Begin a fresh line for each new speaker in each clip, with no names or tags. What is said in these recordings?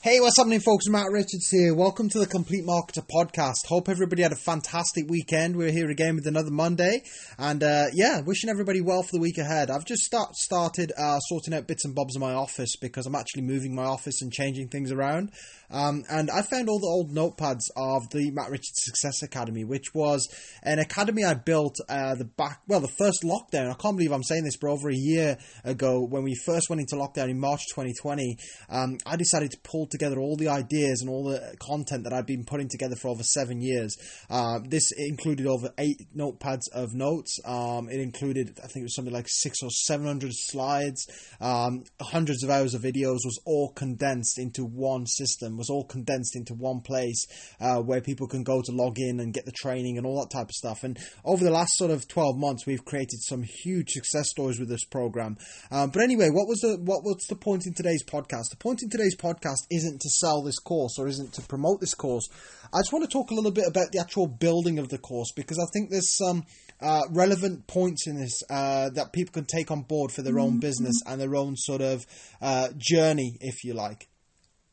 Hey, what's happening, folks? Matt Richards here. Welcome to the Complete Marketer podcast. Hope everybody had a fantastic weekend. We're here again with another Monday, and uh, yeah, wishing everybody well for the week ahead. I've just start, started uh, sorting out bits and bobs in my office because I'm actually moving my office and changing things around. Um, and I found all the old notepads of the Matt Richards Success Academy, which was an academy I built uh, the back, well, the first lockdown. I can't believe I'm saying this, but over a year ago, when we first went into lockdown in March 2020, um, I decided to pull together all the ideas and all the content that I've been putting together for over seven years. Uh, this included over eight notepads of notes. Um, it included, I think it was something like six or seven hundred slides, um, hundreds of hours of videos. Was all condensed into one system. Was all condensed into one place uh, where people can go to log in and get the training and all that type of stuff. And over the last sort of twelve months, we've created some huge success stories with this program. Um, but anyway, what was the what was the point in today's podcast? The point in today's podcast isn't to sell this course or isn't to promote this course. I just want to talk a little bit about the actual building of the course because I think there's some uh, relevant points in this uh, that people can take on board for their own business and their own sort of uh, journey, if you like.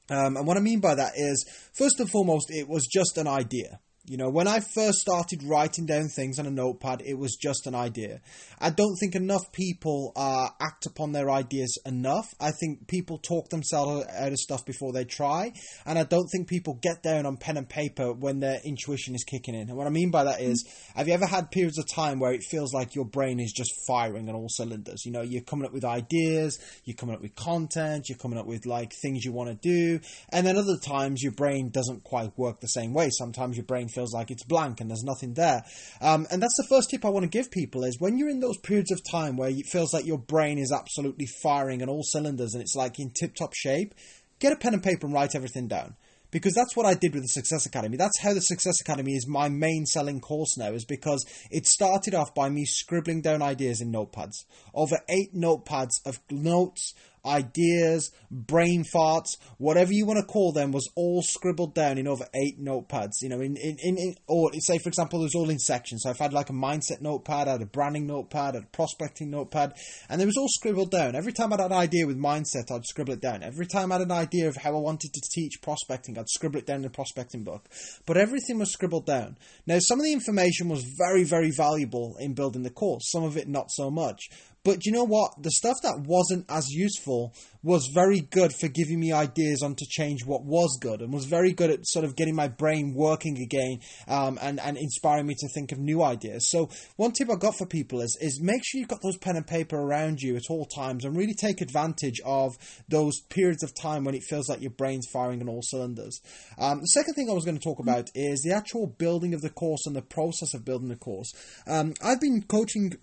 Um, and what I mean by that is, first and foremost, it was just an idea. You know, when I first started writing down things on a notepad, it was just an idea. I don't think enough people uh, act upon their ideas enough. I think people talk themselves out of stuff before they try, and I don't think people get down on pen and paper when their intuition is kicking in. And what I mean by that is, have you ever had periods of time where it feels like your brain is just firing on all cylinders? You know, you're coming up with ideas, you're coming up with content, you're coming up with like things you want to do, and then other times your brain doesn't quite work the same way. Sometimes your brain feels like it's blank and there's nothing there. Um, and that's the first tip I want to give people is when you're in those periods of time where it feels like your brain is absolutely firing on all cylinders and it's like in tip top shape, get a pen and paper and write everything down. Because that's what I did with the Success Academy. That's how the Success Academy is my main selling course now, is because it started off by me scribbling down ideas in notepads. Over eight notepads of notes, ideas, brain farts, whatever you want to call them, was all scribbled down in over eight notepads. You know, in, in, in, in or say, for example, it was all in sections. So if I had like a mindset notepad, I had a branding notepad, I had a prospecting notepad, and it was all scribbled down. Every time I had an idea with mindset, I'd scribble it down. Every time I had an idea of how I wanted to teach prospecting, I'd scribble it down in the prospecting book. But everything was scribbled down. Now, some of the information was very, very valuable in building the course, some of it not so much. But you know what? The stuff that wasn't as useful was very good for giving me ideas on to change what was good and was very good at sort of getting my brain working again um, and, and inspiring me to think of new ideas. So one tip I've got for people is, is make sure you've got those pen and paper around you at all times and really take advantage of those periods of time when it feels like your brain's firing on all cylinders. Um, the second thing I was going to talk about is the actual building of the course and the process of building the course. Um, I've been coaching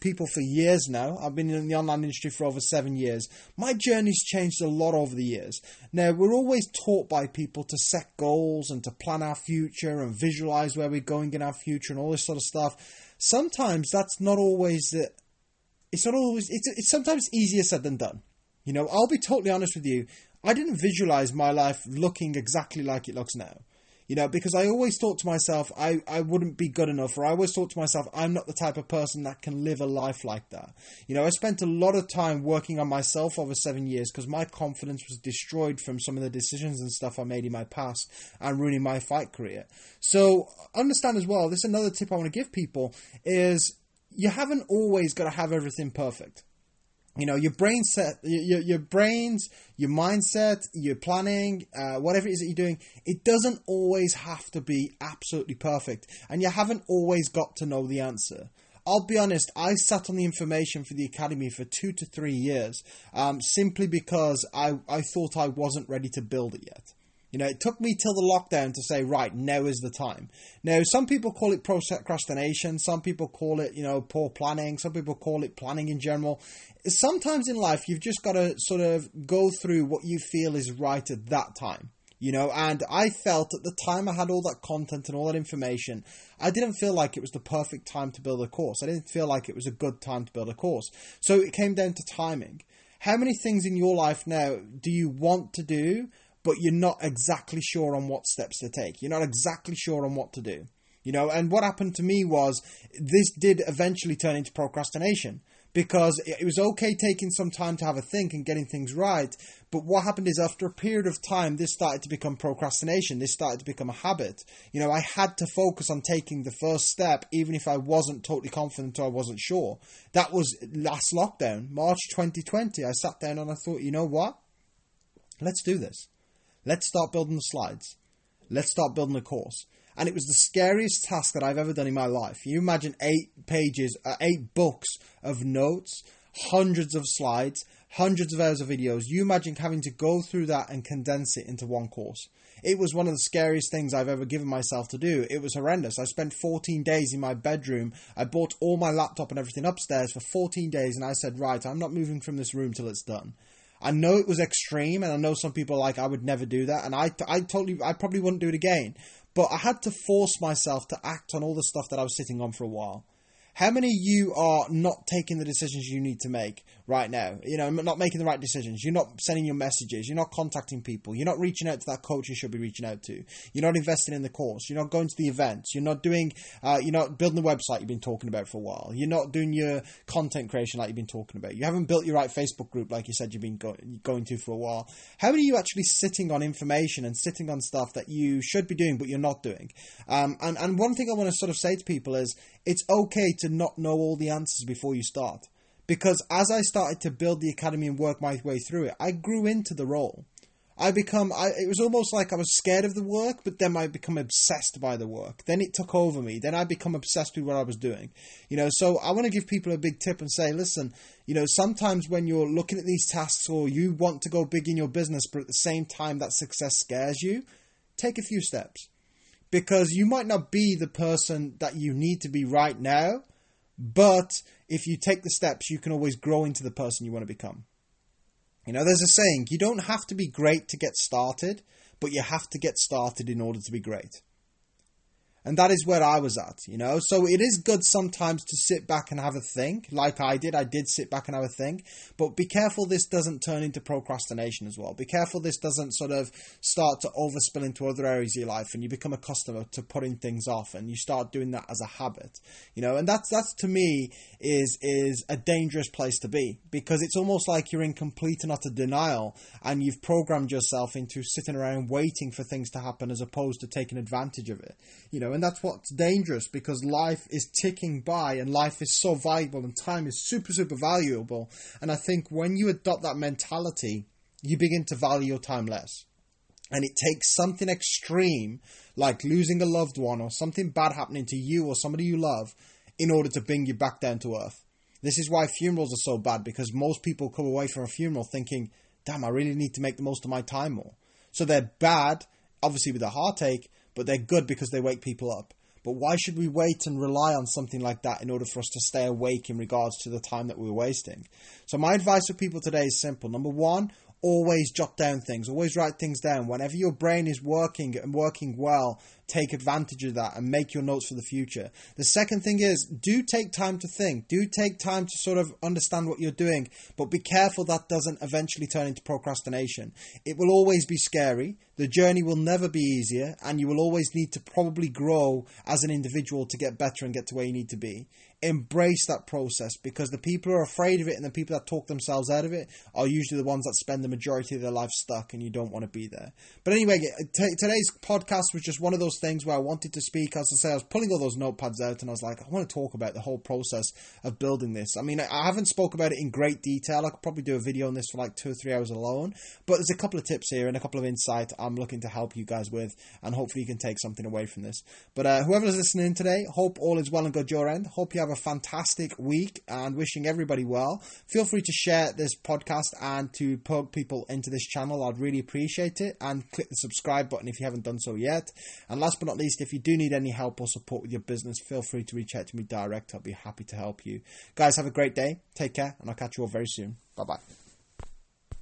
people for years now. I've been in the online industry for over seven years. My journey's changed a lot over the years. Now, we're always taught by people to set goals and to plan our future and visualize where we're going in our future and all this sort of stuff. Sometimes that's not always the. It's not always. It's, it's sometimes easier said than done. You know, I'll be totally honest with you. I didn't visualize my life looking exactly like it looks now. You know, because I always thought to myself, I, I wouldn't be good enough, or I always thought to myself, I'm not the type of person that can live a life like that. You know, I spent a lot of time working on myself over seven years because my confidence was destroyed from some of the decisions and stuff I made in my past and ruining my fight career. So, understand as well, this is another tip I want to give people is you haven't always got to have everything perfect you know your brain set your, your brains your mindset your planning uh, whatever it is that you're doing it doesn't always have to be absolutely perfect and you haven't always got to know the answer I'll be honest, I sat on the information for the Academy for two to three years um, simply because I, I thought I wasn't ready to build it yet. You know, it took me till the lockdown to say, right, now is the time. Now, some people call it procrastination, some people call it, you know, poor planning, some people call it planning in general. Sometimes in life, you've just got to sort of go through what you feel is right at that time. You know, and I felt at the time I had all that content and all that information, I didn't feel like it was the perfect time to build a course. I didn't feel like it was a good time to build a course. So it came down to timing. How many things in your life now do you want to do? But you're not exactly sure on what steps to take. You're not exactly sure on what to do. You know, and what happened to me was this did eventually turn into procrastination because it was okay taking some time to have a think and getting things right. But what happened is after a period of time, this started to become procrastination. This started to become a habit. You know, I had to focus on taking the first step, even if I wasn't totally confident or I wasn't sure. That was last lockdown, March 2020. I sat down and I thought, you know what? Let's do this. Let's start building the slides. Let's start building the course and it was the scariest task that I've ever done in my life. You imagine eight pages, uh, eight books of notes, hundreds of slides, hundreds of hours of videos. You imagine having to go through that and condense it into one course. It was one of the scariest things I've ever given myself to do. It was horrendous. I spent 14 days in my bedroom. I bought all my laptop and everything upstairs for 14 days, and I said, Right, I'm not moving from this room till it's done. I know it was extreme, and I know some people like I would never do that, and I, I totally, I probably wouldn't do it again. But I had to force myself to act on all the stuff that I was sitting on for a while. How many of you are not taking the decisions you need to make right now? You know, not making the right decisions. You're not sending your messages. You're not contacting people. You're not reaching out to that coach you should be reaching out to. You're not investing in the course. You're not going to the events. You're not doing, uh, you're not building the website you've been talking about for a while. You're not doing your content creation like you've been talking about. You haven't built your right Facebook group like you said you've been go- going to for a while. How many of you actually sitting on information and sitting on stuff that you should be doing but you're not doing? Um, and, and one thing I want to sort of say to people is it's okay to not know all the answers before you start. Because as I started to build the academy and work my way through it, I grew into the role. I become I, it was almost like I was scared of the work, but then I become obsessed by the work. Then it took over me. Then I become obsessed with what I was doing. You know, so I want to give people a big tip and say, listen, you know, sometimes when you're looking at these tasks or you want to go big in your business, but at the same time that success scares you, take a few steps because you might not be the person that you need to be right now, but if you take the steps, you can always grow into the person you want to become. You know, there's a saying you don't have to be great to get started, but you have to get started in order to be great. And that is where I was at, you know. So it is good sometimes to sit back and have a think, like I did. I did sit back and have a think, but be careful this doesn't turn into procrastination as well. Be careful this doesn't sort of start to overspill into other areas of your life, and you become accustomed to putting things off, and you start doing that as a habit, you know. And that's that's to me is is a dangerous place to be because it's almost like you're in complete and utter denial, and you've programmed yourself into sitting around waiting for things to happen as opposed to taking advantage of it, you know and that's what's dangerous because life is ticking by and life is so valuable and time is super, super valuable. And I think when you adopt that mentality, you begin to value your time less. And it takes something extreme, like losing a loved one or something bad happening to you or somebody you love, in order to bring you back down to earth. This is why funerals are so bad because most people come away from a funeral thinking, damn, I really need to make the most of my time more. So they're bad, obviously with a heartache, but they're good because they wake people up. But why should we wait and rely on something like that in order for us to stay awake in regards to the time that we're wasting? So, my advice for people today is simple. Number one, always jot down things, always write things down. Whenever your brain is working and working well, take advantage of that and make your notes for the future. The second thing is do take time to think, do take time to sort of understand what you're doing, but be careful that doesn't eventually turn into procrastination. It will always be scary. The journey will never be easier, and you will always need to probably grow as an individual to get better and get to where you need to be embrace that process because the people who are afraid of it and the people that talk themselves out of it are usually the ones that spend the majority of their life stuck and you don't want to be there. But anyway, t- today's podcast was just one of those things where I wanted to speak. As I say, I was pulling all those notepads out and I was like, I want to talk about the whole process of building this. I mean, I haven't spoke about it in great detail. I could probably do a video on this for like two or three hours alone, but there's a couple of tips here and a couple of insights I'm looking to help you guys with and hopefully you can take something away from this. But uh, whoever's listening today, hope all is well and good your end. Hope you have a fantastic week and wishing everybody well. Feel free to share this podcast and to poke people into this channel. I'd really appreciate it. And click the subscribe button if you haven't done so yet. And last but not least, if you do need any help or support with your business, feel free to reach out to me direct. I'll be happy to help you. Guys, have a great day. Take care, and I'll catch you all very soon. Bye bye.